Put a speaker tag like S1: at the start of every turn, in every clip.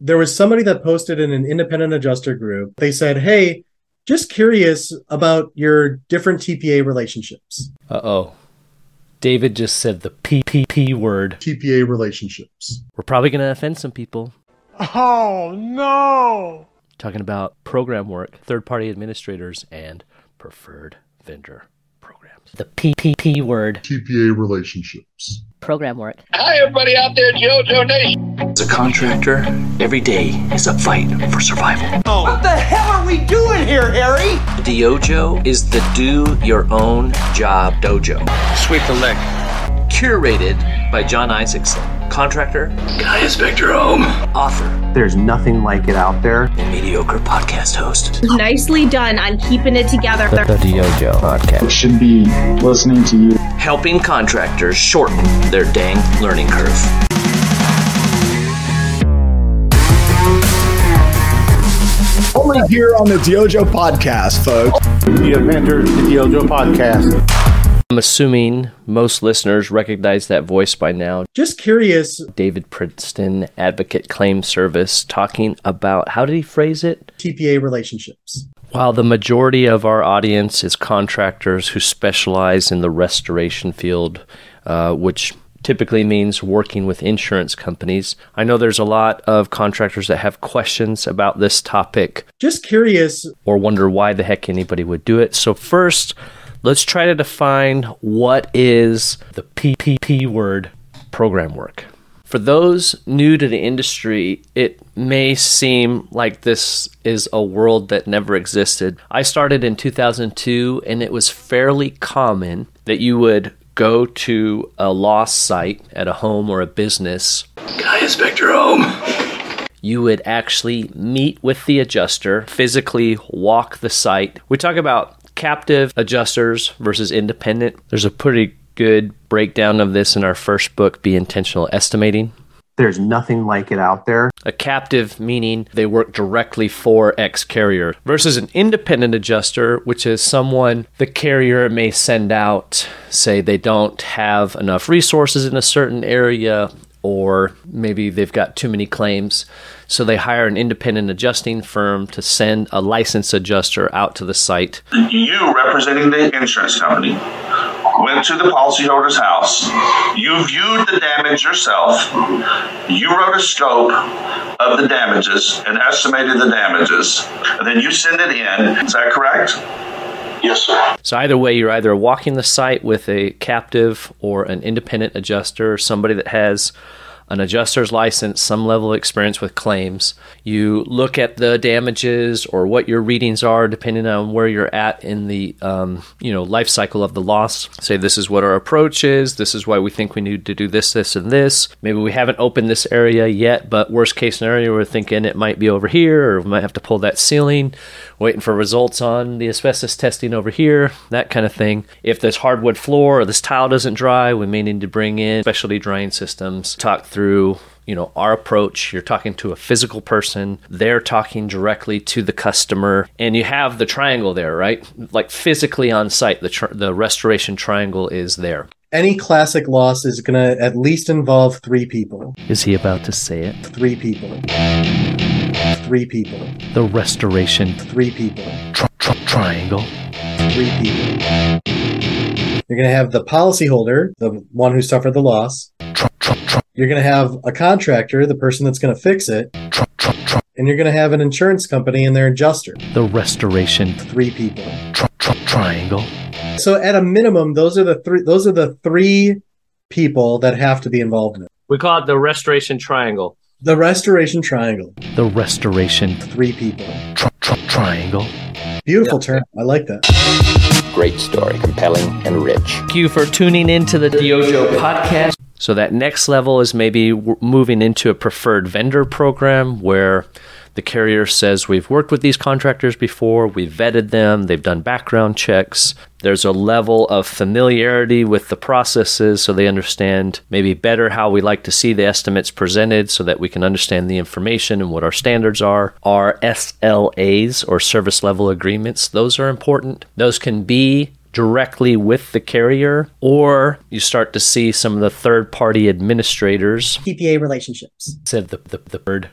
S1: there was somebody that posted in an independent adjuster group. They said, Hey, just curious about your different TPA relationships.
S2: Uh oh. David just said the PPP word.
S1: TPA relationships.
S2: We're probably going to offend some people.
S3: Oh, no.
S2: Talking about program work, third party administrators, and preferred vendor programs. The PPP word.
S1: TPA relationships.
S4: program work.
S5: Hi, everybody out there, JoJo Nation.
S6: As a contractor, every day is a fight for survival. Oh.
S3: What the hell are we doing here, Harry?
S6: DYOJO is the do your own job dojo.
S5: Sweep the leg.
S6: Curated by John Isaacson, contractor,
S5: Can I inspect your home?
S6: author,
S7: There's nothing like it out there.
S6: and mediocre podcast host.
S8: Nicely done on keeping it together.
S2: The Dojo podcast.
S9: should be listening to you.
S6: Helping contractors shorten their dang learning curve.
S10: Only here on the Dojo podcast, folks.
S9: You have entered the Dojo podcast.
S2: I'm assuming most listeners recognize that voice by now.
S1: Just curious.
S2: David Princeton, Advocate Claim Service, talking about how did he phrase it?
S1: TPA relationships.
S2: While the majority of our audience is contractors who specialize in the restoration field, uh, which typically means working with insurance companies, I know there's a lot of contractors that have questions about this topic
S1: Just curious.
S2: or wonder why the heck anybody would do it. So, first, let's try to define what is the PPP word program work. For those new to the industry, it may seem like this is a world that never existed. I started in 2002, and it was fairly common that you would go to a loss site at a home or a business
S5: Can I inspect your home?
S2: you would actually meet with the adjuster, physically walk the site. We talk about captive adjusters versus independent. There's a pretty good breakdown of this in our first book, Be Intentional Estimating.
S7: There's nothing like it out there.
S2: A captive meaning they work directly for X carrier versus an independent adjuster, which is someone the carrier may send out, say they don't have enough resources in a certain area, or maybe they've got too many claims. So they hire an independent adjusting firm to send a licensed adjuster out to the site.
S11: You, representing the insurance company, went to the policyholder's house. You viewed the damage yourself. You wrote a scope of the damages and estimated the damages. And then you send it in. Is that correct?
S5: Yes, sir.
S2: So either way, you're either walking the site with a captive or an independent adjuster, somebody that has an adjuster's license, some level of experience with claims. You look at the damages or what your readings are, depending on where you're at in the um, you know life cycle of the loss. Say this is what our approach is. This is why we think we need to do this, this, and this. Maybe we haven't opened this area yet, but worst case scenario, we're thinking it might be over here, or we might have to pull that ceiling. Waiting for results on the asbestos testing over here, that kind of thing. If this hardwood floor or this tile doesn't dry, we may need to bring in specialty drying systems. Talk through you know our approach you're talking to a physical person they're talking directly to the customer and you have the triangle there right like physically on site the tr- the restoration triangle is there
S1: Any classic loss is going to at least involve three people.
S2: is he about to say it
S1: Three people. Three people.
S2: the restoration
S1: Three people.
S2: tr- tr- triangle
S1: Three people. You're going to have the policyholder, the one who suffered the loss.
S2: tr- tr- tr-
S1: You're going to have a contractor, the person that's going to fix it.
S2: tr- tr- tr-
S1: And you're going to have an insurance company and their adjuster.
S2: the restoration
S1: Three people.
S2: tr- tr- triangle
S1: So at a minimum, those are the three. Those are the three people that have to be involved in it.
S2: we call it the restoration triangle
S1: The restoration triangle.
S2: the restoration
S1: Three people.
S2: tr- tr- triangle
S1: Beautiful term. I like that.
S6: Great story, compelling and rich.
S2: Thank you for tuning in to the DYOJO podcast. So that next level is maybe moving into a preferred vendor program where the carrier says we've worked with these contractors before, we've vetted them, they've done background checks. There's a level of familiarity with the processes so they understand maybe better how we like to see the estimates presented so that we can understand the information and what our standards are. Our SLAs or service level agreements, those are important. Those can be directly with the carrier, or you start to see some of the third party administrators
S4: TPA relationships.
S2: said the, the, the bird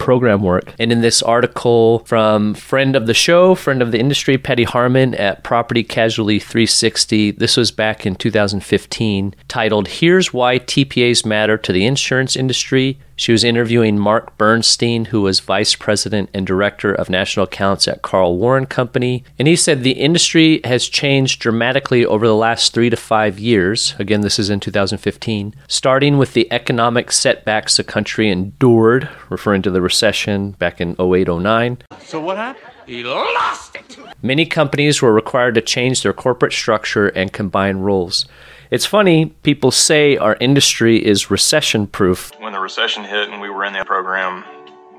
S2: program work. And in this article from friend of the show, friend of the industry, Patti Harman at Property Casualty 360, this was back in 2015, titled Here's Why TPAs Matter to the Insurance Industry she was interviewing Mark Bernstein, who was vice president and director of national accounts at Carl Warren Company. And he said the industry has changed dramatically over the last three to five years. Again, this is in 2015, starting with the economic setbacks the country endured, referring to the recession back in 08 09.
S3: So what happened? He lost it.
S2: Many companies were required to change their corporate structure and combine roles. It's funny, people say our industry is recession proof.
S4: When the recession hit and we were in that program,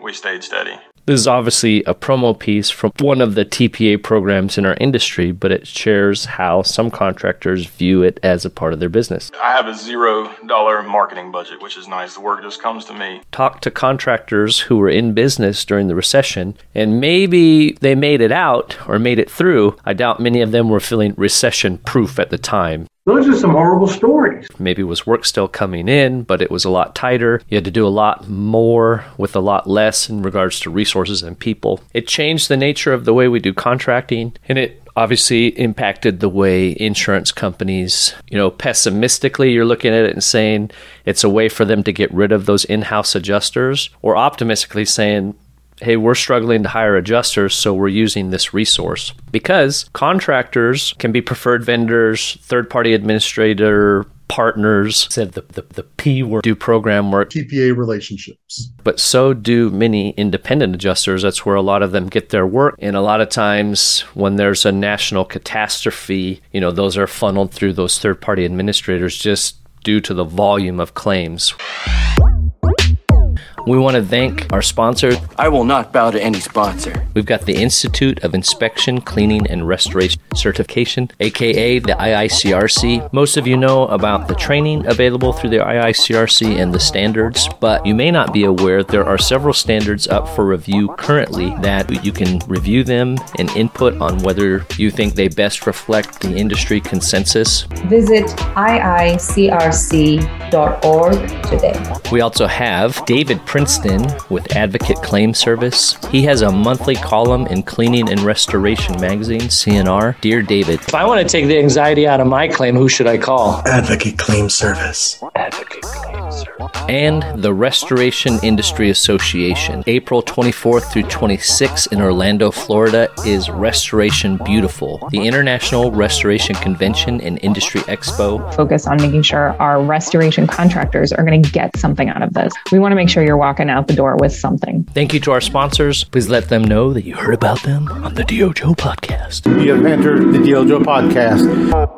S4: we stayed steady.
S2: This is obviously a promo piece from one of the TPA programs in our industry, but it shares how some contractors view it as a part of their business.
S4: I have a zero dollar marketing budget, which is nice. The work just comes to me.
S2: Talk to contractors who were in business during the recession, and maybe they made it out or made it through. I doubt many of them were feeling recession proof at the time.
S12: Those are some horrible stories.
S2: Maybe was work still coming in, but it was a lot tighter. You had to do a lot more with a lot less in regards to resources and people. It changed the nature of the way we do contracting, and it obviously impacted the way insurance companies, you know, pessimistically, you're looking at it and saying it's a way for them to get rid of those in house adjusters, or optimistically saying, hey, we're struggling to hire adjusters, so we're using this resource. Because contractors can be preferred vendors, third party administrator, partners, said the, the, the P word, do program work.
S1: TPA relationships.
S2: But so do many independent adjusters. That's where a lot of them get their work. And a lot of times when there's a national catastrophe, you know, those are funneled through those third party administrators just due to the volume of claims. We want to thank our sponsor.
S5: I will not bow to any sponsor.
S2: We've got the Institute of Inspection, Cleaning, and Restoration Certification, aka the IICRC. Most of you know about the training available through the IICRC and the standards, but you may not be aware there are several standards up for review currently that you can review them and input on whether you think they best reflect the industry consensus.
S13: Visit iicrc.org today.
S2: We also have David Princeton with Advocate Claim Service. He has a monthly column in Cleaning and Restoration magazine, C&R. Dear David,
S14: if I want to take the anxiety out of my claim, who should I call?
S1: Advocate Claim Service.
S2: Advocate Claim Service. And the Restoration Industry Association. April 24th through 26th in Orlando, Florida is Restoration Beautiful, the International Restoration Convention and Industry Expo.
S13: Focus on making sure our restoration contractors are going to get something out of this. We want to make sure you're walking out the door with something.
S2: Thank you to our sponsors. Please let them know that you heard about them on the DYOJO podcast.
S9: You have entered the DYOJO podcast.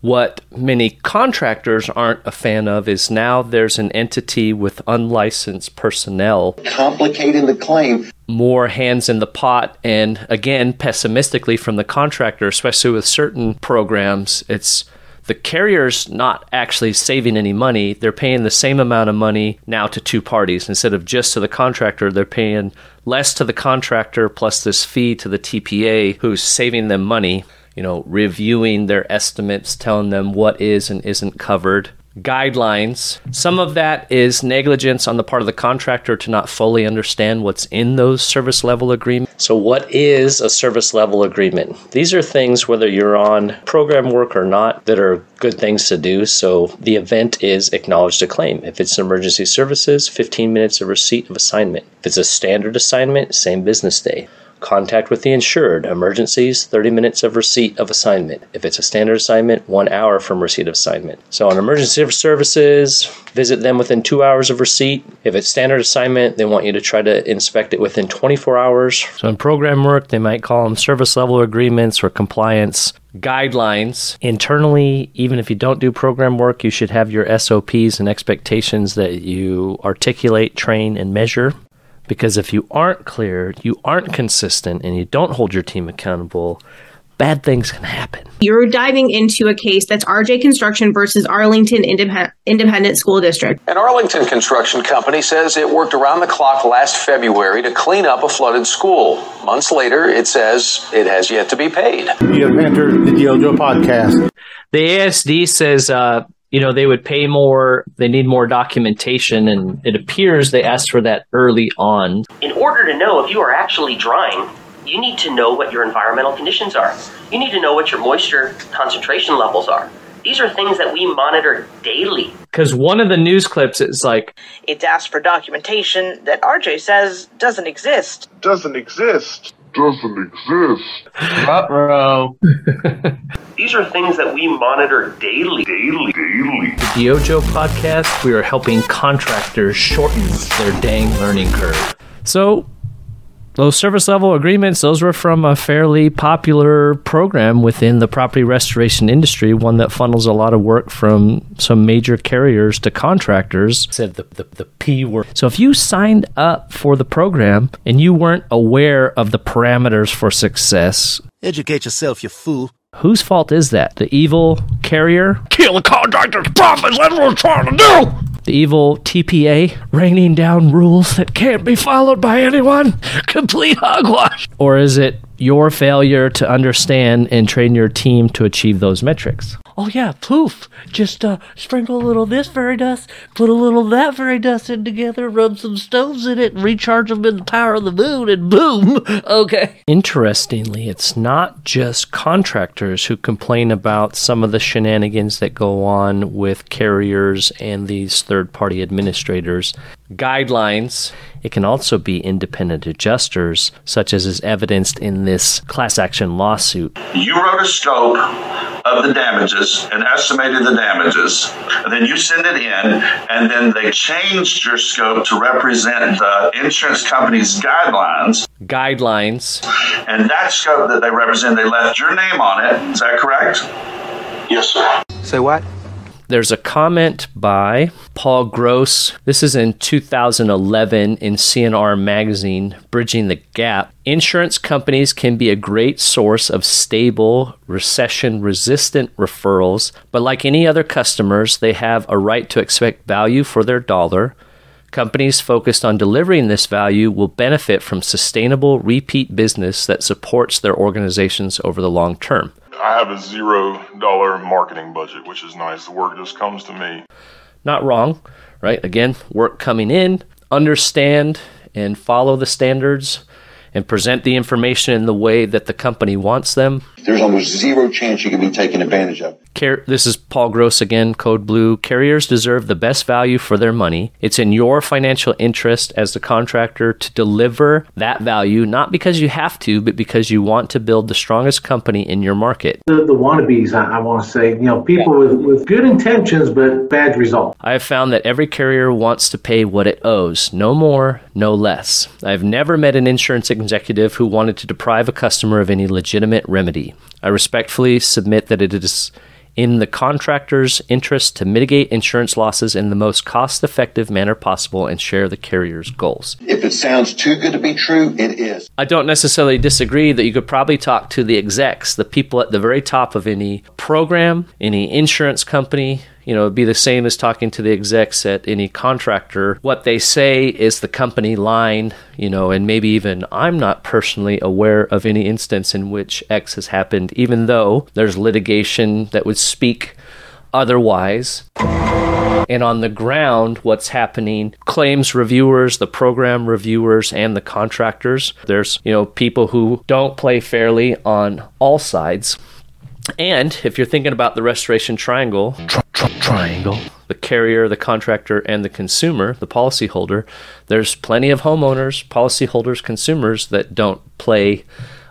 S2: What many contractors aren't a fan of is now there's an entity with unlicensed personnel.
S15: Complicating the claim.
S2: More hands in the pot. And again, pessimistically from the contractor, especially with certain programs, it's the carrier's not actually saving any money. They're paying the same amount of money now to two parties. Instead of just to the contractor, they're paying less to the contractor plus this fee to the TPA who's saving them money. You know, reviewing their estimates, telling them what is and isn't covered guidelines. Some of that is negligence on the part of the contractor to not fully understand what's in those service level agreements. So, what is a service level agreement? These are things, whether you're on program work or not, that are good things to do. So, the event is acknowledged a claim. If it's emergency services, 15 minutes of receipt of assignment. If it's a standard assignment, same business day. Contact with the insured. Emergencies, 30 minutes of receipt of assignment. If it's a standard assignment, one hour from receipt of assignment. So on emergency services, visit them within two hours of receipt. If it's standard assignment, they want you to try to inspect it within 24 hours. So in program work, they might call them service level agreements or compliance guidelines internally even if you don't do program work you should have your SOPs and expectations that you articulate train and measure because if you aren't clear, you aren't consistent, and you don't hold your team accountable, bad things can happen.
S8: You're diving into a case that's RJ Construction versus Arlington Indep- Independent School District.
S16: An Arlington construction company says it worked around the clock last February to clean up a flooded school. Months later, it says it has yet to be paid.
S9: You have entered the DYOJO podcast.
S2: The ASD says uh, you know, they would pay more, they need more documentation, and it appears they asked for that early on.
S17: In order to know if you are actually drying, you need to know what your environmental conditions are. You need to know what your moisture concentration levels are. These are things that we monitor daily.
S2: Because one of the news clips is like,
S18: It's asked for documentation that RJ says doesn't exist.
S19: Doesn't exist. Doesn't exist.
S2: Ruh-roh.
S17: These are things that we monitor daily. Daily. Daily.
S2: The DYOJO podcast, we are helping contractors shorten their dang learning curve. So, those service level agreements, those were from a fairly popular program within the property restoration industry, one that funnels a lot of work from some major carriers to contractors. Said the, the, the P word. So if you signed up for the program and you weren't aware of the parameters for success,
S20: educate yourself, you fool.
S2: Whose fault is that? The evil carrier? Kill the contractor's profits, that's what we're trying to do! The evil TPA raining down rules that can't be followed by anyone? Complete hogwash! Or is it your failure to understand and train your team to achieve those metrics? Oh yeah, poof! Just uh, sprinkle a little this fairy dust, put a little that fairy dust in together, rub some stones in it, and recharge them in the power of the moon, and boom! Okay. Interestingly, it's not just contractors who complain about some of the shenanigans that go on with carriers and these third-party administrators. Guidelines. It can also be independent adjusters, such as is evidenced in this class action lawsuit.
S11: You wrote a scope of the damages and estimated the damages, and then you send it in, and then they changed your scope to represent the insurance company's guidelines.
S2: Guidelines.
S11: And that scope that they represent, they left your name on it. Is that correct?
S15: Yes, sir.
S20: Say what?
S2: There's a comment by Paul Gross. This is in 2011 in C&R magazine, Bridging the Gap. Insurance companies can be a great source of stable, recession resistant referrals, but like any other customers, they have a right to expect value for their dollar. Companies focused on delivering this value will benefit from sustainable repeat business that supports their organizations over the long term.
S4: I have a zero dollar marketing budget, which is nice. The work just comes to me.
S2: Not wrong, right? Again, work coming in, understand and follow the standards and present the information in the way that the company wants them.
S15: There's almost zero chance you can be taken advantage of.
S2: Car- this is Paul Gross again, Code Blue. Carriers deserve the best value for their money. It's in your financial interest as the contractor to deliver that value, not because you have to, but because you want to build the strongest company in your market.
S12: The, the wannabes, I, I want to say, you know, people with, with good intentions but bad results.
S2: I have found that every carrier wants to pay what it owes, no more, no less. I've never met an insurance executive who wanted to deprive a customer of any legitimate remedy. I respectfully submit that it is in the contractor's interest to mitigate insurance losses in the most cost effective manner possible and share the carrier's goals.
S15: If it sounds too good to be true, it is.
S2: I don't necessarily disagree that you could probably talk to the execs, the people at the very top of any program, any insurance company. You know, it'd be the same as talking to the execs at any contractor. What they say is the company line, you know, and maybe even I'm not personally aware of any instance in which X has happened, even though there's litigation that would speak otherwise. And on the ground, what's happening, claims reviewers, the program reviewers, and the contractors, there's, you know, people who don't play fairly on all sides. And if you're thinking about the restoration triangle, tri- tri- triangle, the carrier, the contractor, and the consumer, the policyholder, there's plenty of homeowners, policyholders, consumers that don't play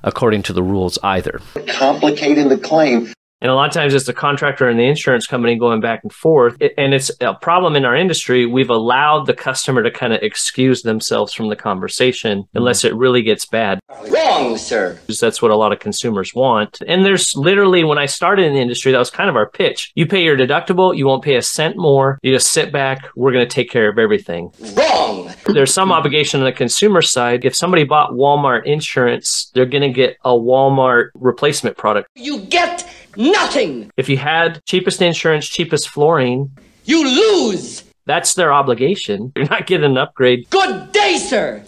S2: according to the rules either.
S15: Complicating the claim.
S2: And a lot of times it's the contractor and the insurance company going back and forth. And it's a problem in our industry. We've allowed the customer to kind of excuse themselves from the conversation mm-hmm. unless it really gets bad.
S6: Wrong, sir.
S2: That's what a lot of consumers want. And there's literally, when I started in the industry, that was kind of our pitch. You pay your deductible, you won't pay a cent more. You just sit back, we're going to take care of everything.
S6: Wrong.
S2: There's some obligation on the consumer side. If somebody bought Walmart insurance, they're going to get a Walmart replacement product.
S6: You get nothing.
S2: If you had cheapest insurance, cheapest flooring,
S6: You lose.
S2: that's their obligation. You're not getting an upgrade.
S6: Good day, sir.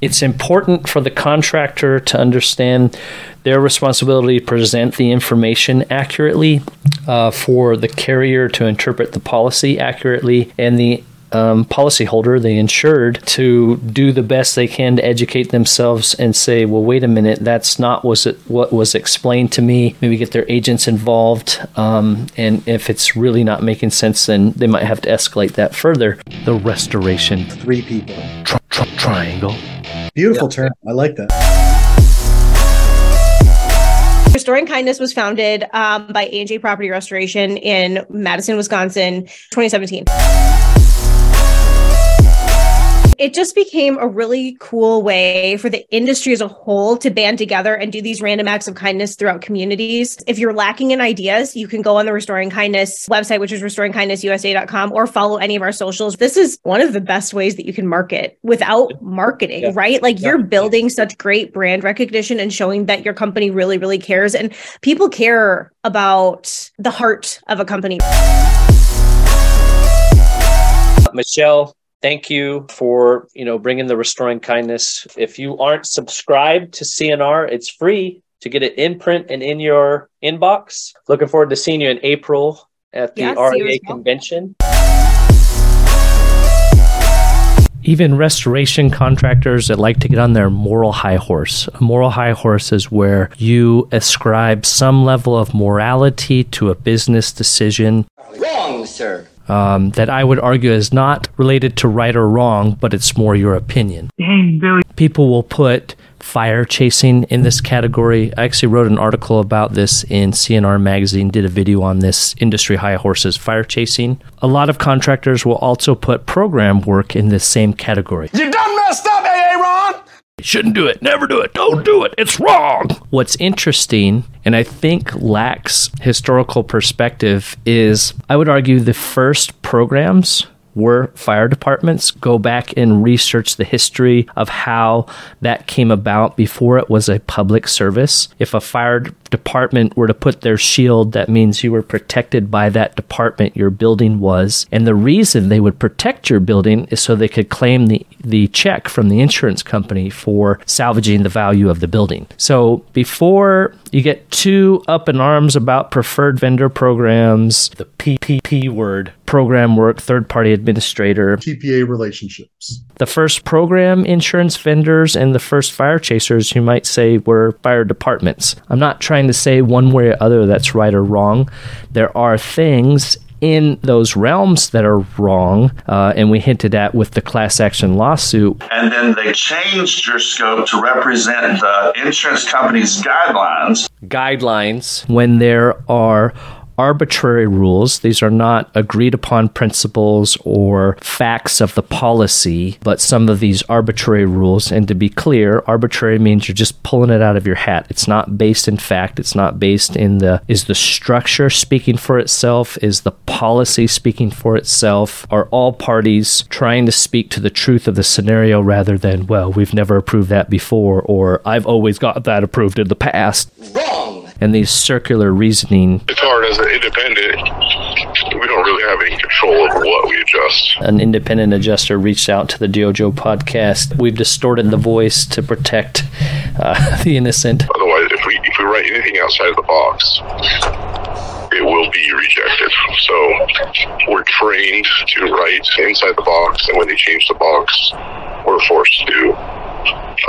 S2: It's important for the contractor to understand their responsibility to present the information accurately, uh, for the carrier to interpret the policy accurately, and the um, policyholder, the insured, to do the best they can to educate themselves and say, well, wait a minute, that's not was it what was explained to me. Maybe get their agents involved, um, and if it's really not making sense, then they might have to escalate that further. The restoration,
S1: Three people.
S2: tri- tri- triangle.
S1: Beautiful term. I like that.
S8: Restoring Kindness was founded um, by A&J Property Restoration in Madison, Wisconsin, 2017. It just became a really cool way for the industry as a whole to band together and do these random acts of kindness throughout communities. If you're lacking in ideas, you can go on the Restoring Kindness website, which is restoringkindnessusa.com, or follow any of our socials. This is one of the best ways that you can market without marketing,
S2: Yeah.
S8: right? Like you're building such great brand recognition and showing that your company really, really cares. And people care about the heart of a company.
S2: Michell, thank you for you know bringing the restoring kindness. If you aren't subscribed to C&R, it's free to get it in print and in your inbox. Looking forward to seeing you in April at the
S8: Yeah, see you as RIA
S2: convention. Even restoration contractors that like to get on their moral high horse. A moral high horse is where you ascribe some level of morality to a business decision
S6: Wrong, sir.
S2: Um, that I would argue is not related to right or wrong, but it's more your opinion. People will put fire chasing in this category. I actually wrote an article about this in C&R Magazine, did a video on this industry high horses fire chasing. A lot of contractors will also put program work in this same category.
S3: You done messed up, AA Ron!
S2: Shouldn't do it. Never do it. Don't do it. It's wrong. What's interesting, and I think lacks historical perspective, is I would argue the first programs were fire departments. Go back and research the history of how that came about before it was a public service. If a fire department were to put their shield, that means you were protected by that department your building was. And the reason they would protect your building is so they could claim the, the check from the insurance company for salvaging the value of the building. So before you get too up in arms about preferred vendor programs, the PPP word, program work, third party administrator,
S19: TPA relationships.
S2: the first program insurance vendors and the first fire chasers, you might say, were fire departments. I'm not trying to say one way or other that's right or wrong. There are things in those realms that are wrong, uh, and we hinted at with the class action lawsuit.
S11: And then they changed your scope to represent the insurance company's guidelines.
S2: guidelines when there are arbitrary rules. These are not agreed upon principles or facts of the policy, but some of these arbitrary rules. And to be clear, arbitrary means you're just pulling it out of your hat. It's not based in fact. It's not based in the is the structure speaking for itself? Is the policy speaking for itself? Are all parties trying to speak to the truth of the scenario rather than, well, we've never approved that before, or I've always got that approved in the past?
S6: Wrong.
S2: And these circular reasoning.
S4: It's hard as an independent. We don't really have any control over what we adjust.
S2: An independent adjuster reached out to the Dojo podcast. We've distorted the voice to protect uh, the innocent.
S4: Otherwise, if we if we write anything outside of the box, it will be rejected. So we're trained to write inside the box, and when they change the box, we're forced to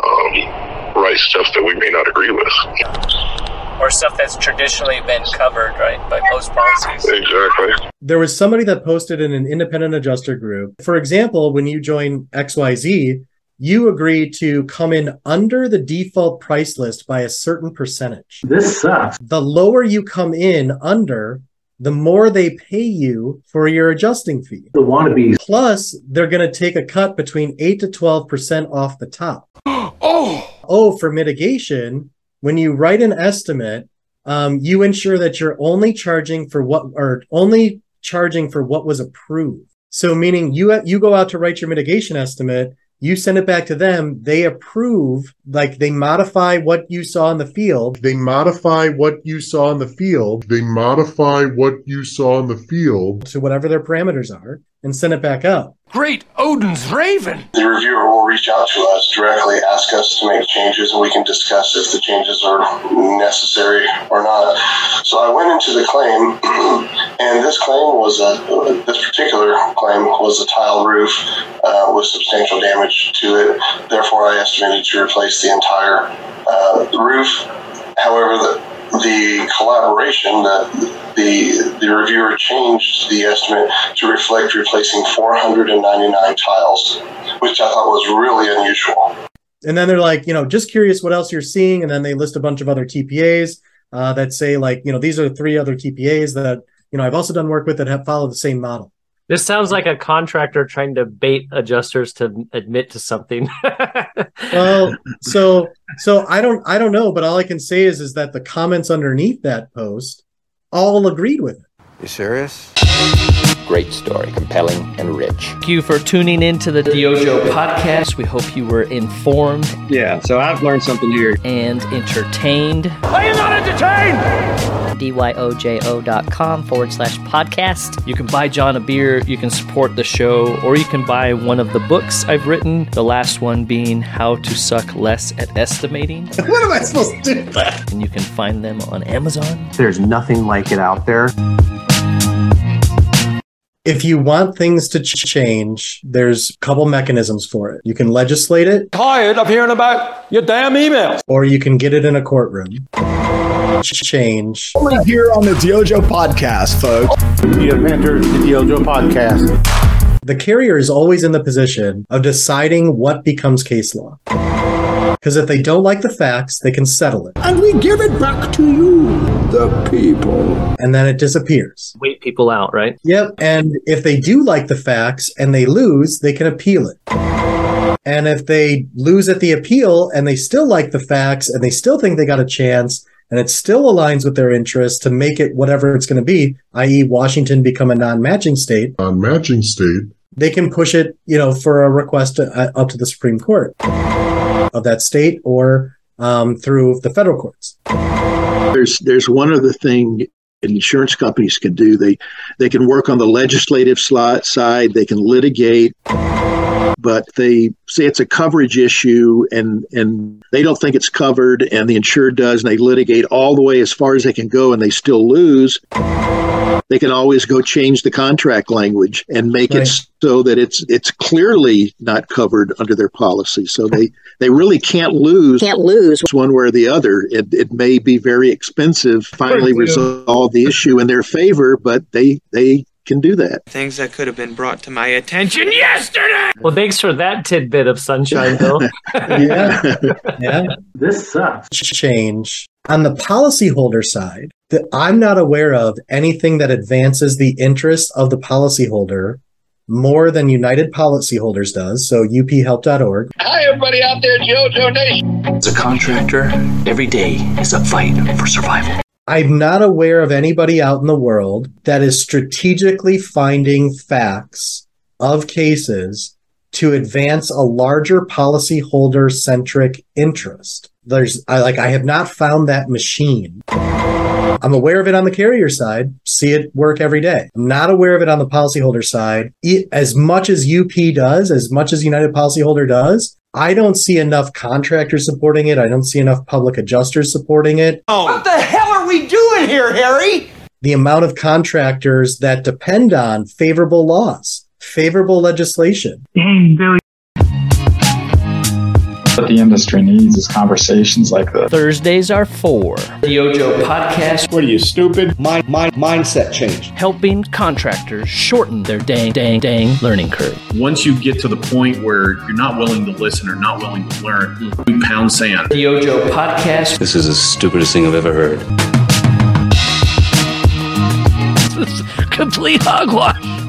S4: um, write stuff that we may not agree with.
S2: Or stuff that's traditionally been covered, right, by most policies.
S4: Exactly.
S1: There was somebody that posted in an independent adjuster group. For example, when you join XYZ, you agree to come in under the default price list by a certain percentage.
S12: This sucks.
S1: The lower you come in under, the more they pay you for your adjusting fee.
S12: The wannabes.
S1: Plus, they're going to take a cut between 8 to 12% off the top.
S3: Oh!
S1: Oh, for mitigation, when you write an estimate, um, you ensure that you're only charging for what, or only charging for what was approved. So, meaning you you go out to write your mitigation estimate, you send it back to them, they approve, like they modify what you saw in the field.
S19: They modify what you saw in the field. They modify what you saw in the field.
S1: to whatever their parameters are. And send it back out.
S3: Great Odin's Raven.
S15: The reviewer will reach out to us directly, ask us to make changes, and we can discuss if the changes are necessary or not. So I went into the claim, and this claim was a this particular claim was a tile roof uh, with substantial damage to it. Therefore, I estimated to replace the entire uh, roof. However, the the collaboration that the the reviewer changed the estimate to reflect replacing 499 tiles, which I thought was really unusual.
S1: And then they're like, you know, just curious what else you're seeing, and then they list a bunch of other TPAs uh, that say like, you know, these are three other TPAs that you know I've also done work with that have followed the same model.
S21: This sounds like a contractor trying to bait adjusters to admit to something.
S1: well, so so I don't I don't know, but all I can say is is that the comments underneath that post all agreed with it.
S22: You serious?
S6: Great story, compelling and rich.
S2: Thank you for tuning in to the DYOJO podcast. We hope you were informed.
S23: Yeah, so I've learned something here.
S2: And entertained.
S3: Are you not entertained?
S24: dyojo.com forward slash podcast.
S2: You can buy John a beer, you can support the show, or you can buy one of the books I've written. The last one being How to Suck Less at Estimating.
S19: what am I supposed to do?
S2: And you can find them on Amazon.
S7: There's nothing like it out there.
S1: If you want things to ch- change, there's a couple mechanisms for it. You can legislate it.
S3: Tired of hearing about your damn emails.
S1: Or you can get it in a courtroom. Change.
S10: Only here on the DYOJO podcast, folks.
S9: You have entered the DYOJO podcast.
S1: The carrier is always in the position of deciding what becomes case law. Because if they don't like the facts, they can settle it.
S10: And we give it back to you, the people.
S1: And then it disappears.
S21: Wait people out, right?
S1: Yep. And if they do like the facts and they lose, they can appeal it. And if they lose at the appeal and they still like the facts and they still think they got a chance and it still aligns with their interests to make it whatever it's going to be, i.e., Washington become a non matching state,
S19: Non matching state.
S1: they can push it, you know, for a request to, uh, up to the Supreme Court of that state or um, through the federal courts.
S25: There's there's one other thing insurance companies can do. They they can work on the legislative side. They can litigate, but they say it's a coverage issue, and and they don't think it's covered, and the insured does, and they litigate all the way as far as they can go, and they still lose. They can always go change the contract language and make
S1: Right.
S25: it so that it's it's clearly not covered under their policy. So they they really can't lose.
S24: Can't lose.
S25: One way or the other. It, it may be very expensive. Finally, resolve the issue in their favor, but they they can do that.
S26: Things that could have been brought to my attention yesterday.
S21: Well, thanks for that tidbit of sunshine, Bill.
S1: yeah. Yeah.
S12: This sucks.
S1: change on the policyholder side that I'm not aware of anything that advances the interests of the policyholder more than United Policyholders does. So uphelp.org.
S3: Hi, everybody out there, JoJo Nation.
S6: As a contractor, every day is a fight for survival.
S1: I'm not aware of anybody out in the world that is strategically finding facts of cases to advance a larger policyholder centric interest. There's I like I have not found that machine. I'm aware of it on the carrier side, see it work every day. I'm not aware of it on the policyholder side. As much as UP does, as much as United Policyholder does, I don't see enough contractors supporting it. I don't see enough public adjusters supporting it. Oh.
S3: What the hell are we doing here, Harry?
S1: the amount of contractors that depend on favorable laws, favorable legislation.
S27: Dang, Billy. What the industry needs is conversations like this.
S2: Thursdays are for the DYOJO Podcast.
S10: What are you, stupid? Mind, mind, mindset change.
S2: Helping contractors shorten their dang, dang, dang learning curve.
S28: Once you get to the point where you're not willing to listen or not willing to learn, you pound sand.
S2: The DYOJO Podcast.
S6: This is the stupidest thing I've ever heard.
S2: Complete hogwash.